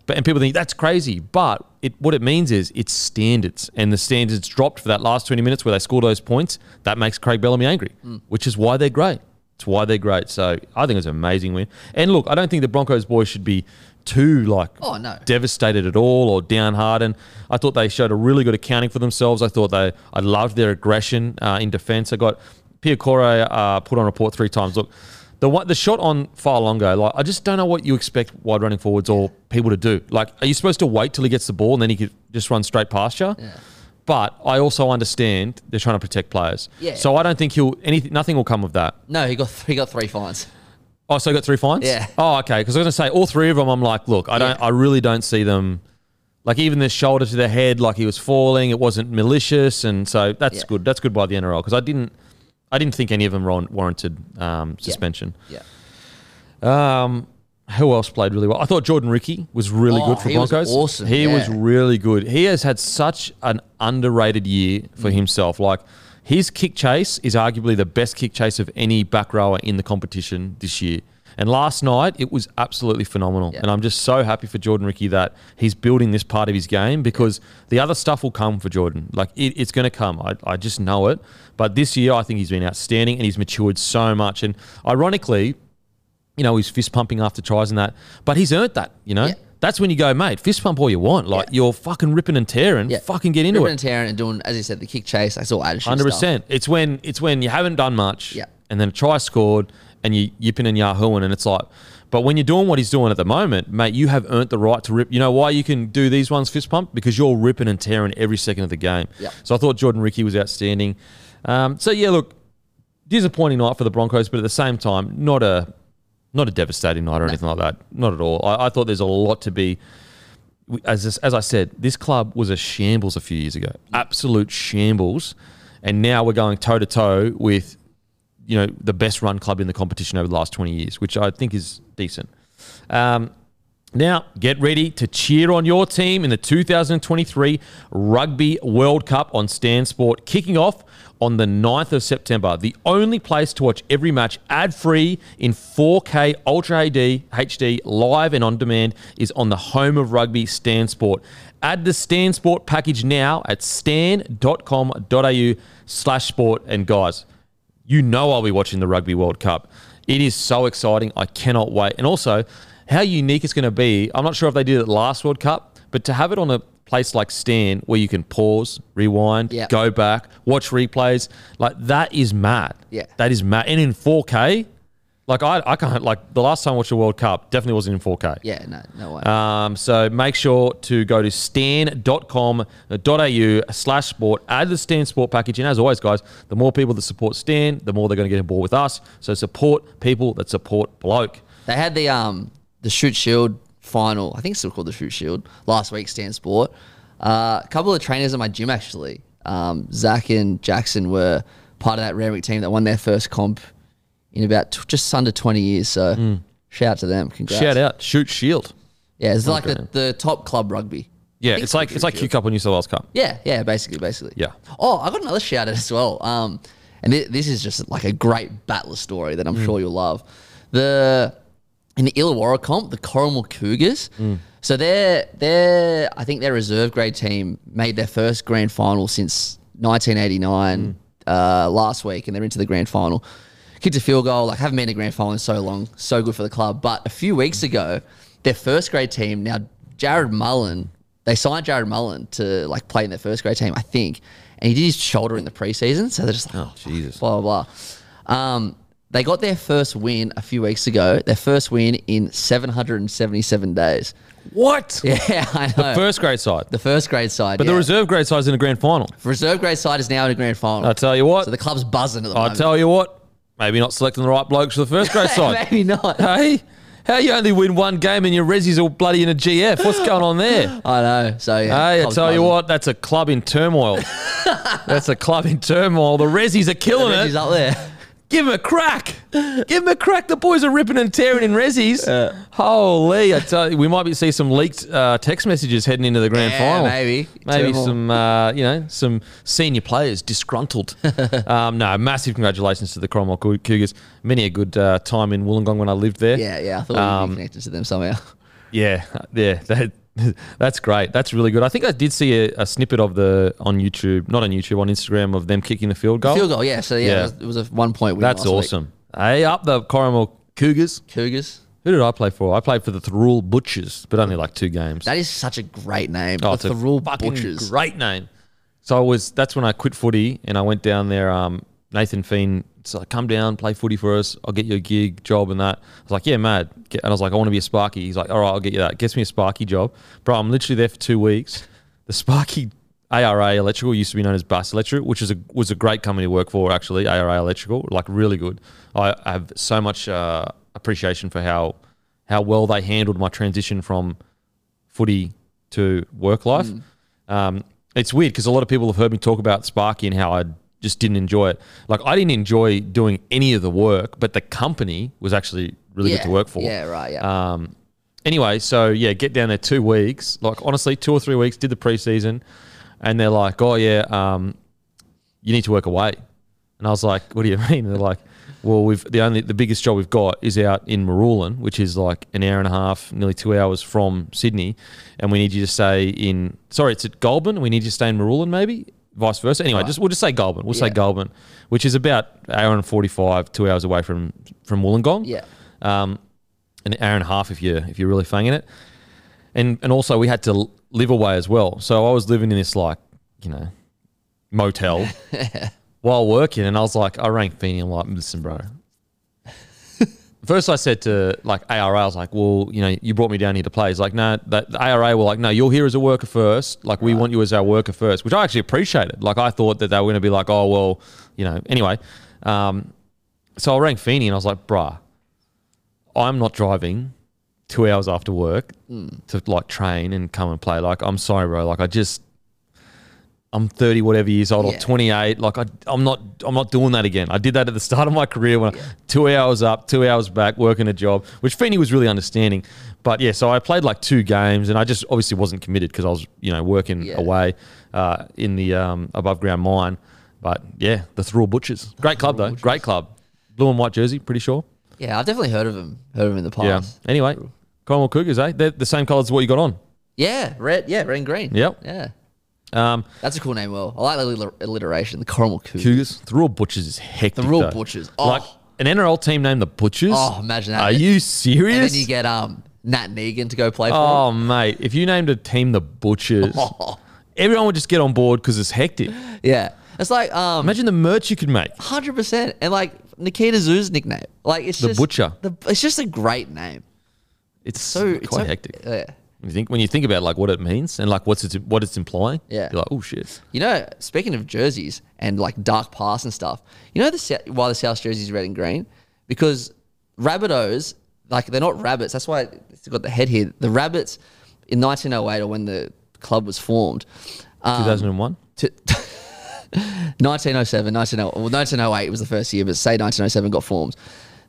But and people think that's crazy, but it what it means is it's standards, and the standards dropped for that last twenty minutes where they score those points. That makes Craig Bellamy angry, which is why they're great. It's why they're great. So I think it's an amazing win. And look, I don't think the Broncos boys should be too like Oh, no. devastated at all or downhearted. I thought they showed a really good accounting for themselves. I thought they, I loved their aggression uh, in defence. I got Piakura uh, put on report three times. Look, the one, the shot on Fa'alogo, like I just don't know what you expect wide running forwards or people to do. Like, are you supposed to wait till he gets the ball and then he could just run straight past you? Yeah. But I also understand they're trying to protect players. Yeah. So I don't think he'll anything. Nothing will come of that. No, he got he got three fines. Oh, so he got three fines? Yeah. Oh, okay. Because I was going to say all three of them. I'm like, look, I don't. Yeah. I really don't see them. Like even the shoulder to the head, like he was falling. It wasn't malicious, and so that's Yeah. good. That's good by the NRL because I didn't. I didn't think any of them warranted um, suspension. Yeah. Um, who else played really well? I thought Jordan Riki was really Oh, good for he was Broncos. awesome, He was really good. He has had such an underrated year for Mm. himself. Like his kick chase is arguably the best kick chase of any back rower in the competition this year. And last night it was absolutely phenomenal. Yeah. And I'm just so happy for Jordan Riki that he's building this part of his game because the other stuff will come for Jordan. Like it, it's going to come. I, I just know it. But this year I think he's been outstanding and he's matured so much. And ironically, you know, he's fist pumping after tries and that, but he's earned that, you know? Yeah. That's when you go, mate, fist pump all you want. Like Yeah. you're fucking ripping and tearing, Yeah. fucking get into it. Ripping it. and tearing and doing, as you said, the kick chase. I saw attitude. Hundred stuff. percent. It's when it's when you haven't done much, Yeah. and then a try scored, and you're yipping and yahooing, and it's like. But when you're doing what he's doing at the moment, mate, you have earned the right to rip. You know why you can do these ones fist pump because you're ripping and tearing every second of the game. Yeah. So I thought Jordan Riki was outstanding. Um, so yeah, look, disappointing night for the Broncos, but at the same time, not a not a devastating night or anything like that. Not at all. I, I thought there's a lot to be as as I said, this club was a shambles a few years ago, absolute shambles, and now we're going toe to toe with, you know, the best run club in the competition over the last twenty years, which I think is decent. Um, now, get ready to cheer on your team in the 2023 Rugby World Cup on Stan Sport, kicking off on the 9th of September. The only place to watch every match ad free in 4K Ultra HD, HD, live and on demand is on the home of rugby, Stan Sport. Add the Stan Sport package now at stan.com.au slash sport. And guys, you know I'll be watching the Rugby World Cup. It is so exciting. I cannot wait. And also, how unique it's going to be. I'm not sure if they did it last World Cup, but to have it on a place like Stan where you can pause, rewind, Yeah. go back, watch replays, like that is mad. Yeah. That is mad. And in 4K, like I, I can't, like the last time I watched the World Cup definitely wasn't in 4K. Yeah, no, no way. Um, so make sure to go to stan.com.au slash sport, add the Stan Sport package. And as always, guys, the more people that support Stan, the more they're going to get on board with us. So support people that support Bloke. they had the um the Shute Shield final. I think it's still called the Shute Shield last week. Stan Sport. Uh, a couple of trainers at my gym actually. Um, Zach and Jackson were part of that Randwick team that won their first comp in about t- just under 20 years. So shout out to them. Congrats. Shout out, Shute Shield. Yeah, it's like the, the top club rugby. Yeah, it's like it's like Q Cup or New South Wales Cup. Yeah, yeah, basically, basically. Yeah. Oh, I got another shout out as well. Um, and thi- this is just like a great battler story that I'm Mm. sure you'll love. The in the Illawarra comp, the Corrimal Cougars. Mm. So they're they're I think their reserve grade team made their first grand final since 1989 Mm. uh, last week, and they're into the grand final. Kicked a field goal. Like haven't been to grand final in so long. So good for the club. But a few weeks ago, their first grade team now Jarrod Mullen. They signed Jarrod Mullen to like play in their first grade team, I think, and he did his shoulder in the preseason. So they're just like, Oh, Jesus. blah blah blah. Um, they got their first win a few weeks ago. Their first win in 777 days. What? Yeah, I know. The First grade side. the first grade side, But yeah. the reserve grade side is in a grand final. The reserve grade side is now in a grand final. I tell you what. so the club's buzzing at the moment. I moment. tell you what. Maybe not selecting the right blokes for the first grade side. Maybe not. hey, how you only win one game and your Rezzies all bloody in a GF? What's going on there? I know. So yeah, Hey, I tell you what, that's a club in turmoil. that's a club in turmoil. The Rezzies are killing Reggie's it. up there. Give him a crack. Give him a crack. The boys are ripping and tearing in Rezzies. Holy, I tell you, we might be see some leaked uh, text messages heading into the grand Yeah, final. maybe. Maybe Turmoil. some, uh, you know, some senior players disgruntled. um, no, massive congratulations to the Corrimal Cougars. Many a good uh, time in Wollongong when I lived there. Yeah, yeah. I thought Um, we'd be connected to them somehow. Yeah, yeah, that, that's great. That's really good. I think I did see a, a snippet of the on YouTube, not on YouTube, on Instagram of them kicking the field goal. Field goal, yeah. So yeah, Yeah. It, was, a one point win. That's week. awesome. Hey, up the Corrimal Cougars. Cougars. Who did I play for? I played for the Thirroul Butchers, but only like two games. That is such a great name. Oh, the Thirroul Butchers. great name. So I was. That's when I quit footy and I went down there. Um, Nathan Fien, so like, come down, play footy for us. I'll get you a gig, job, and that. I was like, yeah, mad. And I was like, I want to be a Sparky. He's like, all right, I'll get you that. Gets me a Sparky job, bro. I'm literally there for two weeks. The Sparky ARA Electrical used to be known as Bus Electric, which is a was a great company to work for. Actually, ARA Electrical, like really good. I have so much uh, appreciation for how how well they handled my transition from footy to work life. Um, it's weird because a lot of people have heard me talk about Sparky and how I just didn't enjoy it. Like I didn't enjoy doing any of the work, but the company was actually really yeah. good to work for. Yeah, right. Yeah. Um, anyway, so yeah, get down there two weeks. Like honestly, two or three weeks. Did the preseason, and they're like, "Oh yeah, um, you need to work away." And I was like, "What do you mean?" And they're like, "Well, we've the only the biggest job we've got is out in Marulan, which is like an hour and a half, nearly two hours from Sydney, and we need you to stay in. Sorry, it's at Goulburn. We need you to stay in Marulan, maybe." Vice versa. Anyway, just we'll just say Goulburn. We'll say Yeah. Goulburn, which is about hour and forty five, two hours away from from Wollongong yeah. um, an hour and a half if you if you're really fanging it, and and also we had to live away as well. So I was living in this like you know motel while working, and I was like, I rang Feeney, I'm like, listen, bro. First, I said to like ARA, I was like, well, you know, you brought me down here to play. He's like, no, that the ARA were like, no, you're here as a worker first. Like, we want you as our worker first, which I actually appreciated. Like, I thought that they were going to be like, oh, well, you know, anyway. Um, so I rang Feeney and I was like, bruh, I'm not driving two hours after work to like train and come and play. Like, I'm sorry, bro. Like, I just, I'm 30 whatever years old or Yeah. 28. Like, I, I'm not, I'm not doing that again. I did that at the start of my career when I, two hours up, two hours back, working a job, which Feeney was really understanding. But yeah, so I played like two games and I just obviously wasn't committed because I was, you know, working Yeah. away uh, in the um, above ground mine. But yeah, the Thirroul Butchers. Great club though. Great club. Blue and white jersey, pretty sure. Yeah, I've definitely heard of him. Heard of him in the past. Yeah. Anyway, Corrimal Cougars, eh? They're the same colours as what you got on. Yeah, red. Yeah, red and green. Yep. Yeah, Um, that's a cool name. Well, I like the alliter- alliteration. The Corrimal Cougars. Cougars. The Raw Butchers is hectic. The Raw though. Butchers. Oh. Like an NRL team named the Butchers. Oh, imagine that. Are you And serious? then you get um Nat Negan to go play for oh, mate. If you named a team the Butchers. Everyone would just get on board because it's hectic. yeah, it's like um Imagine the merch you could make. hundred percent, and like Nikita Zoo's nickname. Like it's The just Butcher. The, it's just a great name. It's So so it's quite so- hectic. Yeah. You think when you think about like what it means and like what's it what it's implying, Yeah. you're like, oh shit. You know, speaking of jerseys and like dark pass and stuff, you know the why the South jersey is red and green because Rabbitohs like they're not rabbits. That's why it's got the head here. The rabbits in 1908 or when the club was formed. Um, 2001. to 1907, 1908, well, 1908 was the first year, but say 1907 got formed.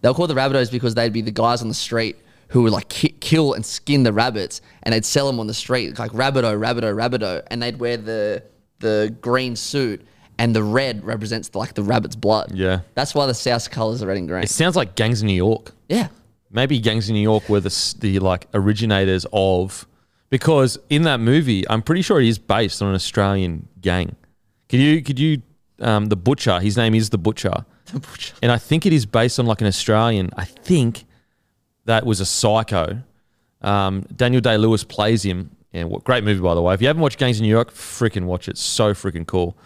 They were called the Rabbitohs because they'd be the guys on the street who would like ki- kill and skin the rabbits, and they'd sell them on the street like Rabbitoh, Rabbitoh, Rabbitoh, and they'd wear the the green suit, and the red represents the, like the rabbit's blood. Yeah. that's why the South colours are red and green. It sounds like Gangs in New York. yeah, Maybe Gangs in New York were the the like originators of because in that movie, I'm pretty sure it is based on an Australian gang. Could you could you um, the butcher? His name is the butcher. the butcher, and I think it is based on like an Australian. I think that was a psycho. Um, Daniel Day Lewis plays him, and what great movie by the way. If you haven't watched Gangs in New York, freaking watch it. So freaking cool.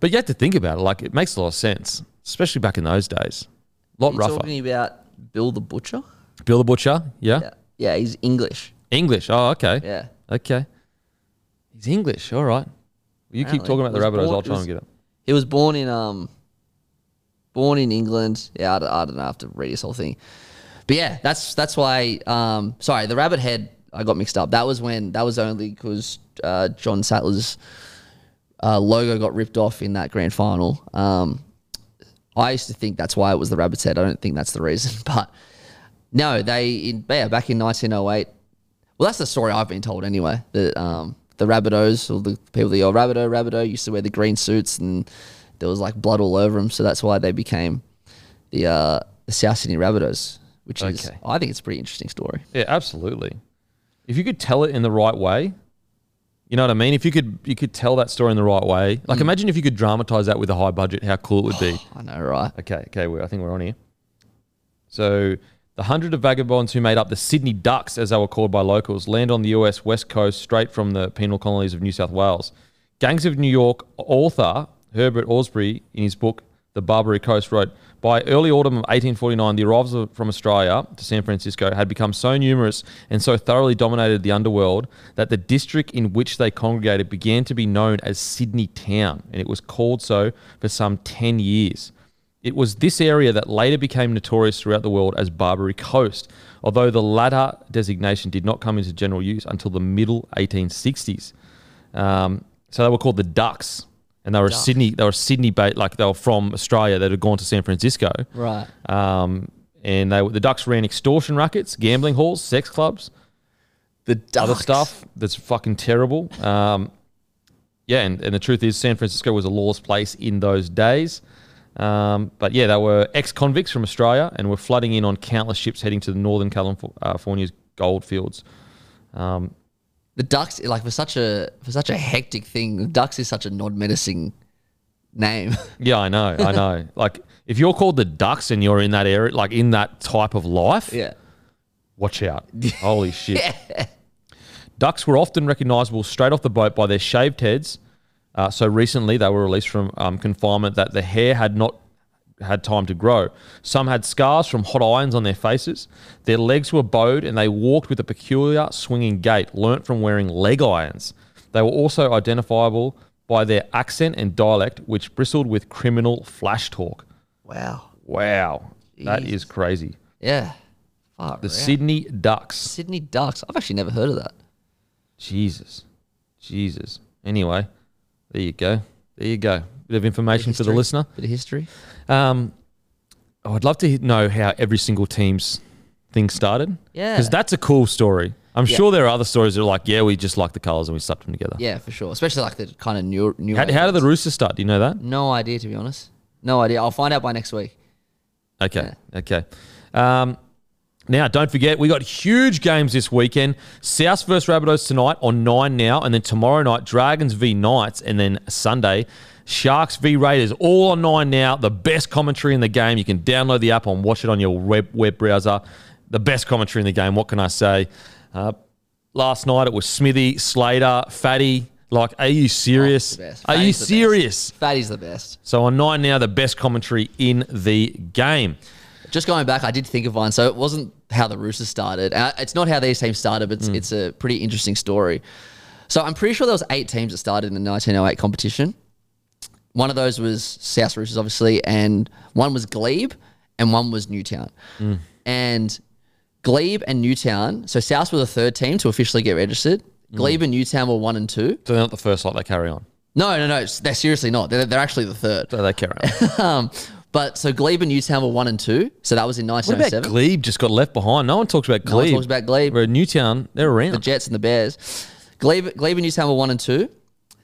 But you have to think about it. Like it makes a lot of sense, especially back in those days. A lot rougher. you rougher. talking about Bill the Butcher? Bill the Butcher, yeah? Yeah, yeah, he's English. English. Oh, okay. Yeah. Okay. He's English. All right. You keep talking about the Rabbitohs. born- I'll try was- and get it. He was born in um, born in England. Yeah, I, don't- I don't know. I have to read this whole thing. But yeah, that's that's why. Um, sorry, the rabbit head. I got mixed up. That was when that was only because uh, John Sattler's uh, logo got ripped off in that grand final. Um, I used to think that's why it was the rabbit's head. I don't think that's the reason, but no, they in yeah back in 1908. Well, that's the story I've been told anyway. That um, the Rabbitohs or the people that yell Rabbitoh, Rabbitoh used to wear the green suits and there was like blood all over them. So that's why they became the uh, the South Sydney Rabbitohs, which is Okay. I think it's a pretty interesting story. Yeah, absolutely. If you could tell it in the right way, you know what I mean. If you could, you could tell that story in the right way. Like, Mm. imagine if you could dramatize that with a high budget. How cool it would be. I know, right? Okay, okay, I think we're on here. So, the hundred of vagabonds who made up the Sydney Ducks, as they were called by locals, land on the US West Coast straight from the penal colonies of New South Wales. Gangs of New York author Herbert Asbury, in his book The Barbary Coast, wrote By early autumn of 1849, the arrivals from Australia to San Francisco had become so numerous and so thoroughly dominated the underworld that the district in which they congregated began to be known as Sydney Town, and it was called so for some 10 years. It was this area that later became notorious throughout the world as Barbary Coast, although the latter designation did not come into general use until the middle 1860s. Um, so they were called the Ducks, and they were Ducks. Sydney. They were Sydney, ba- like they were from Australia. That had gone to San Francisco, Right. um, and they were- the Ducks ran extortion rackets, gambling halls, sex clubs, The other stuff that's fucking terrible. Um, yeah, and, and the truth is, San Francisco was a lawless place in those days. Um, but yeah, they were ex convicts from Australia and were flooding in on countless ships heading to the northern California's gold fields. Um, The Ducks, like for such a for such a hectic thing, the Ducks is such a non-menacing name. yeah, I know, I know. like, if you're called the Ducks and you're in that area, like in that type of life, yeah. Watch out. Holy shit. Ducks were often recognizable straight off the boat by their shaved heads. Uh, so recently they were released from um, confinement that the hair had not had time to grow. Some had scars from hot irons on their faces. Their legs were bowed and they walked with a peculiar swinging gait, learnt from wearing leg irons. They were also identifiable by their accent and dialect, which bristled with criminal flash talk. Wow. Wow. That Jesus. is crazy. Yeah. Far The out. Sydney Ducks. Sydney Ducks. I've actually never heard of that. Jesus. Jesus. Anyway, there you go. There you go. Bit of information for the listener. Bit of history. Um, I'd love to know how every single team's thing started. Yeah. Because that's a cool story. I'm Yeah. sure there are other stories that are like, yeah, we just like the colours and we slapped them together. Yeah, for sure. Especially like the kind of new new. How, how did the. Roosters start? Do you know that? No idea, to be honest. No idea. I'll find out by next week. Okay. Okay. Um, now, don't forget, we got huge games this weekend. South versus Rabbitohs tonight on 9 now, and then tomorrow night, Dragons v Knights, and then Sunday, Sharks v Raiders, all on 9 now. The best commentary in the game. You can download the app and watch it on your web, web browser. The best commentary in the game. What can I say? Uh, last night, it was Smithy, Slater, Fatty. Like, are you serious? Are you the best. serious? Fatty's the best. So on 9 now, the best commentary in the game. Just going back, I did think of one. So it wasn't how the Roosters started. Uh, It's not how these teams started, but it's, Mm. it's a pretty interesting story. So I'm pretty sure there was eight teams that started in the 1908 competition. One of those was South Roosters, obviously, and one was Glebe, and one was Newtown. Mm. And Glebe and Newtown. So South were the third team to officially get registered. Mm. Glebe and Newtown were one and two. So they're not the first lot they carry on. No, no, no. They're seriously not. They're, they're actually the third. So they carry on. Um, but so Glebe and Newtown were one and two. So that was in what about 1907. Glebe just got left behind? No one talks about No one Glebe. talks about Glebe. Where Newtown, they're around. the Jets and the Bears. Glebe, Glebe and Newtown were one and two.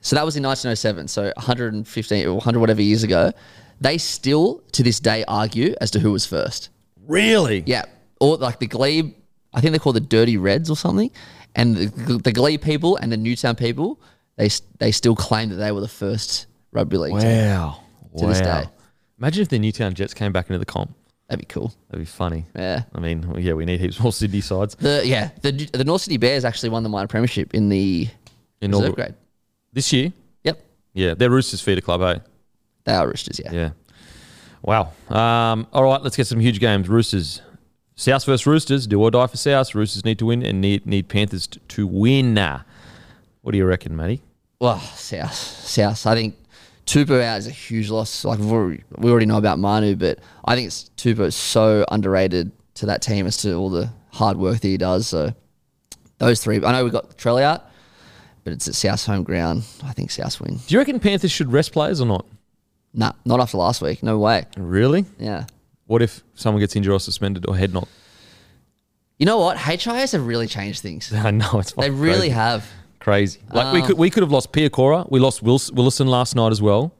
So that was in 1907. So 115 or 100 whatever years ago. They still to this day argue as to who was first. really? Yeah, or like the Glebe, I think they're called the Dirty Reds or something. And the, the Glebe people and the Newtown people, they they still claim that they were the first rugby league team. Wow. To this Wow. day. Imagine if the Newtown Jets came back into the comp. That'd be cool. That'd be funny. Yeah. I mean, yeah, we need heaps more Sydney sides. The yeah the the North Sydney Bears actually won the minor premiership in the Inaugural- reserve grade. This year? Yep, Yeah, they're Roosters feeder club, eh? they are Roosters. Yeah. Yeah. Wow. Um, all right, let's get some huge games. Roosters. South versus Roosters. Do or die for South. Roosters need to win and need need Panthers t- to win. What do you reckon, Matty? Well, South, South. I think Tupu out is a huge loss. Like we've already, know about Manu, but I think it's Tupu is so underrated to that team as to all the hard work that he does. So those three. I know we've got Trell out, but it's at South's home ground. I think South win. Do you reckon Panthers should rest players or not? Nah, not after last week. No way. Really? Yeah. What if someone gets injured or suspended or head knocked? You know what? HIS have really changed things. I know it's They really crazy. have. crazy. Like we Um, could we could have lost Piakura. We lost Wilson, Willison last night as well.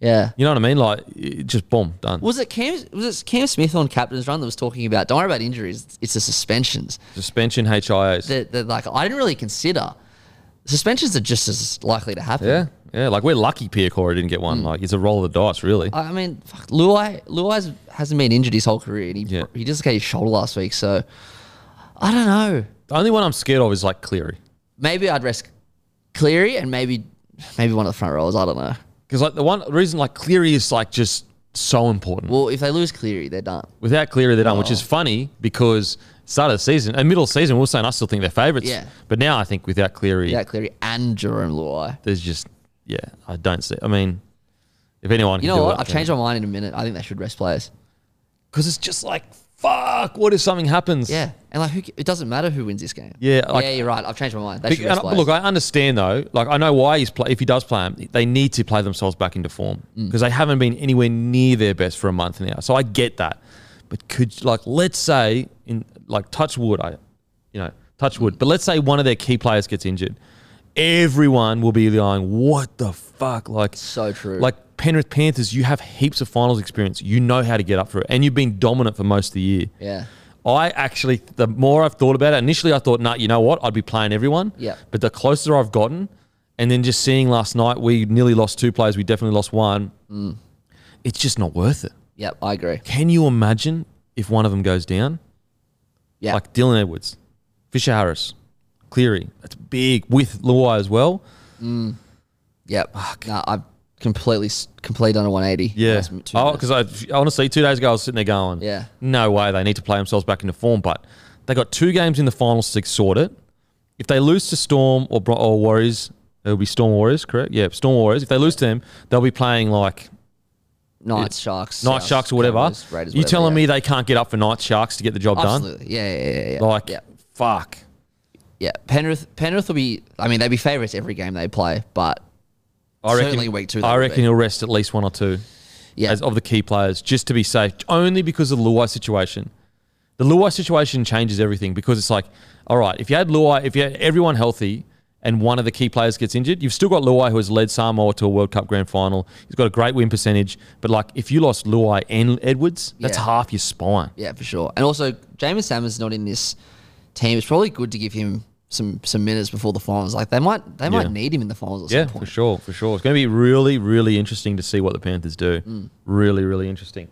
Yeah. You know what I mean? Like it just boom done. Was it Cam? Was it Cam Smith on captain's run that was talking about? Don't worry about injuries. It's the suspensions. Suspension HIAs. that, that like I didn't really consider. Suspensions are just as likely to happen. yeah, yeah. Like we're lucky Piakura didn't get one. Hmm. Like it's a roll of the dice, really. I mean, fuck, Luai Luai hasn't been injured his whole career, and he Yeah. he dislocated his shoulder last week. So I don't know. the only one I'm scared of is like Cleary. Maybe I'd risk Cleary and maybe maybe one of the front rows. I don't know. Because like the one reason like Cleary is like just so important. Well, if they lose Cleary, they're done. Without Cleary, they're done, which Oh. is funny because start of the season and middle of the season, we we're saying I still think they're favourites. Yeah. But now I think without Cleary, Without Cleary and Jarome Luai. there's just yeah, I don't see. I mean, if anyone, You know what? I've changed my mind in a minute. I think they should rest players. because it's just like fuck. What if something happens? Yeah, and like who, it doesn't matter who wins this game. Yeah, like- yeah, you're right. I've changed my mind. They should rest players. look, I understand though. Like I know why he's play, if he does play him, they need to play themselves back into form Mm. because they haven't been anywhere near their best for a month now. So I get that, but could like let's say in like touch wood, I, you know, touch wood. But let's say one of their key players gets injured, everyone will be going, "What the fuck?" Like So true. Like Penrith Panthers, you have heaps of finals experience. You know how to get up for it, and you've been dominant for most of the year. yeah, I actually, the more I've thought about it, initially I thought, nah, you know what? I'd be playing everyone. Yeah. But the closer I've gotten, and then just seeing last night, we nearly lost two players. We definitely lost one. Mm. It's just not worth it. yep, I agree. Can you imagine if one of them goes down? Yeah, Like Dylan Edwards, Fisher Harris, Cleary. That's big with Luai as well. Mm. Yep. No, I've completely completely done a 180. Yeah. Oh, because I honestly, two days ago, I was sitting there going, Yeah. no way. They need to play themselves back into form. But they got two games in the final six sort it. If they lose to Storm or, or Warriors, it'll be Storm Warriors, correct? Yeah, Storm Warriors. If they lose to them, they'll be playing like Knights, Sharks, Knights, Souths, Sharks, or whatever. Cowboys, Raiders, you whatever, telling yeah. me they can't get up for Knights, Sharks to get the job done? Absolutely. Yeah, yeah, yeah, yeah. Like, yeah. fuck. yeah. Penrith, Penrith will be. I mean, they'd be favourites every game they play, but I reckon, Certainly week two, I reckon be. he'll rest at least one or two. yeah, as of the key players just to be safe, only because of the Luai situation. The Luai situation changes everything because it's like, all right, if you had Luai, if you had everyone healthy and one of the key players gets injured, you've still got Luai who has led Samoa to a World Cup grand final. He's got a great win percentage, but like if you lost Luai and Edwards, that's Yeah. half your spine. yeah, for sure. And also, Jaeman Salmon's not in this team. It's probably good to give him some some minutes before the finals. Like they might they Yeah. might need him in the finals Yeah, for sure, for sure. It's going to be really, really interesting to see what the Panthers do. Mm. Really, really interesting.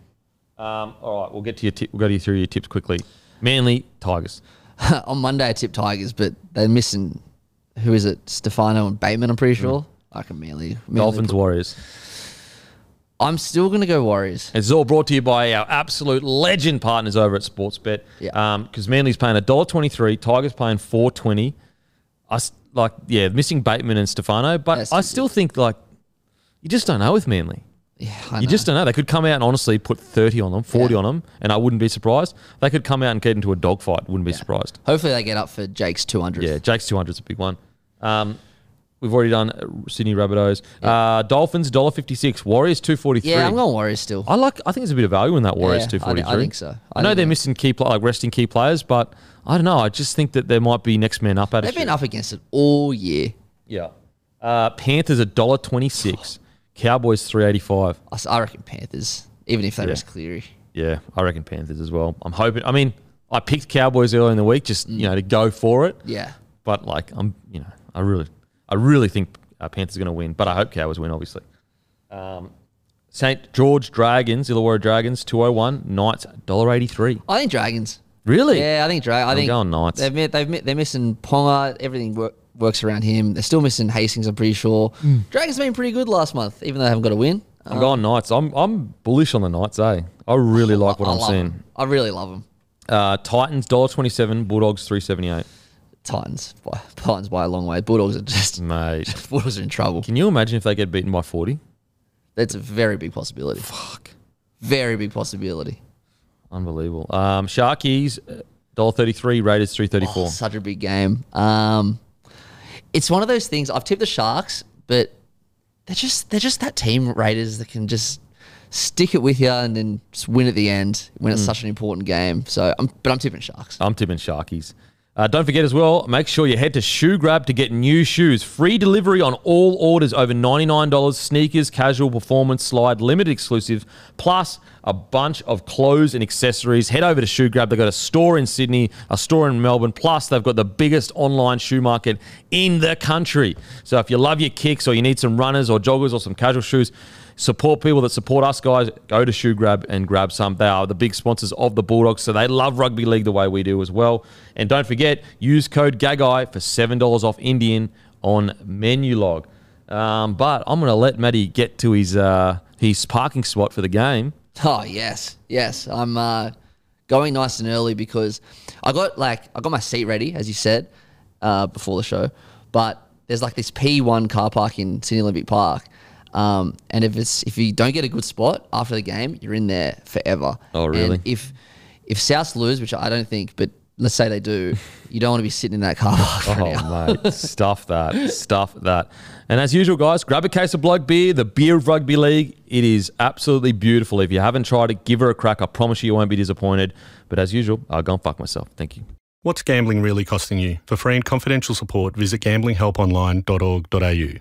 Um, all right, we'll get to your tip. We'll go to you through your tips quickly. Manly Tigers. On Monday, I tipped Tigers, but they're missing. Who is it? Stefano and Bateman. I'm pretty hmm. sure. I can merely, merely. Dolphins put- Warriors. I'm still gonna go Warriors. It's all brought to you by our absolute legend partners over at Sportsbet. Yeah. Um, because Manly's paying $1.23, Tigers paying four twenty. I s- like, yeah, missing Bateman and Stefano, but I still think like you just don't know with Manly. Yeah, I You know. just don't know. They could come out and honestly put 30 on them, 40 Yeah. on them, and I wouldn't be surprised. They could come out and get into a dogfight. Wouldn't be surprised. Hopefully they get up for Jake's 200. Yeah, Jake's 200 is a big one. Um, we've already done uh, Sydney Rabbitohs. Uh, Dolphins, $1.56. Warriors, 243 Yeah, I'm going Warriors still. I like. I think there's a bit of value in that Warriors Yeah, I two forty three. I think so. I, I know they're so. missing key, like resting key players, but I don't know. I just think that there might be next man up at it. They've been up against it all year. Yeah. Uh, Panthers a dollar twenty six. Cowboys three eighty five. I reckon Panthers, even if they Yeah. risk Cleary. Yeah, I reckon Panthers as well. I'm hoping. I mean, I picked Cowboys earlier in the week, just you know to go for it. Yeah. But like, I'm you know, I really, I really think uh, Panthers are going to win. But I hope Cowboys win, obviously. Um, St George Dragons, Illawarra Dragons, two oh one. Knights dollar eighty three. I think Dragons. Really? Yeah, I think Drag. I I'm think going Knights. They've, mi- they've mi- they're missing Ponga. Everything work, works around him. They're still missing Hastings. I'm pretty sure. Dragons have been pretty good last month, even though they haven't got a win. I'm going Knights. I'm I'm bullish on the Knights. Eh, I really like what I I'm seeing. seeing. 'em. I really love them. Uh, Titans dollar twenty seven. Bulldogs three seventy eight. Titans, by, Titans by a long way. Bulldogs are just Mate, Bulldogs are in trouble. can you imagine if they get beaten by forty? That's a very big possibility. Fuck, Very big possibility. unbelievable. Um, Sharkies dollar thirty three. Raiders three thirty Oh, four. such a big game. Um, it's one of those things. I've tipped the Sharks, but they're just they're just that team Raiders that can just stick it with you and then just win at the end when Mm. it's such an important game. So, I'm, but I'm tipping Sharks. I'm tipping Sharkies. Uh, don't forget as well, make sure you head to Shoe Grab to get new shoes. Free delivery on all orders over $99. Sneakers, casual, performance, slide, limited exclusive, plus a bunch of clothes and accessories. Head over to Shoe Grab. They've got a store in Sydney, a store in Melbourne, plus they've got the biggest online shoe market in the country. So if you love your kicks or you need some runners or joggers or some casual shoes, support people that support us guys go to shoe grab and grab some they are the big sponsors of the bulldogs so they love rugby league the way we do as well and don't forget use code gagai for $7 off indian on menu log um, but i'm going to let matty get to his uh, his parking spot for the game Oh yes, yes. I'm uh, going nice and early because I got like I got my seat ready, as you said, uh, before the show. But there's like this P1 car park in Sydney Olympic Park, um, and if it's if you don't get a good spot after the game, you're in there forever. Oh, really? And if if Souths lose, which I don't think, but let's say they do, you don't want to be sitting in that car park for an. Oh, mate, stuff that, stuff that. And as usual, guys, grab a case of Bloke Beer, the beer of rugby league. It is absolutely beautiful. If you haven't tried it, give her a crack. I promise you, you won't be disappointed. But as usual, I'll go and fuck myself. Thank you. What's gambling really costing you? For free and confidential support, visit gamblinghelponline.org.au.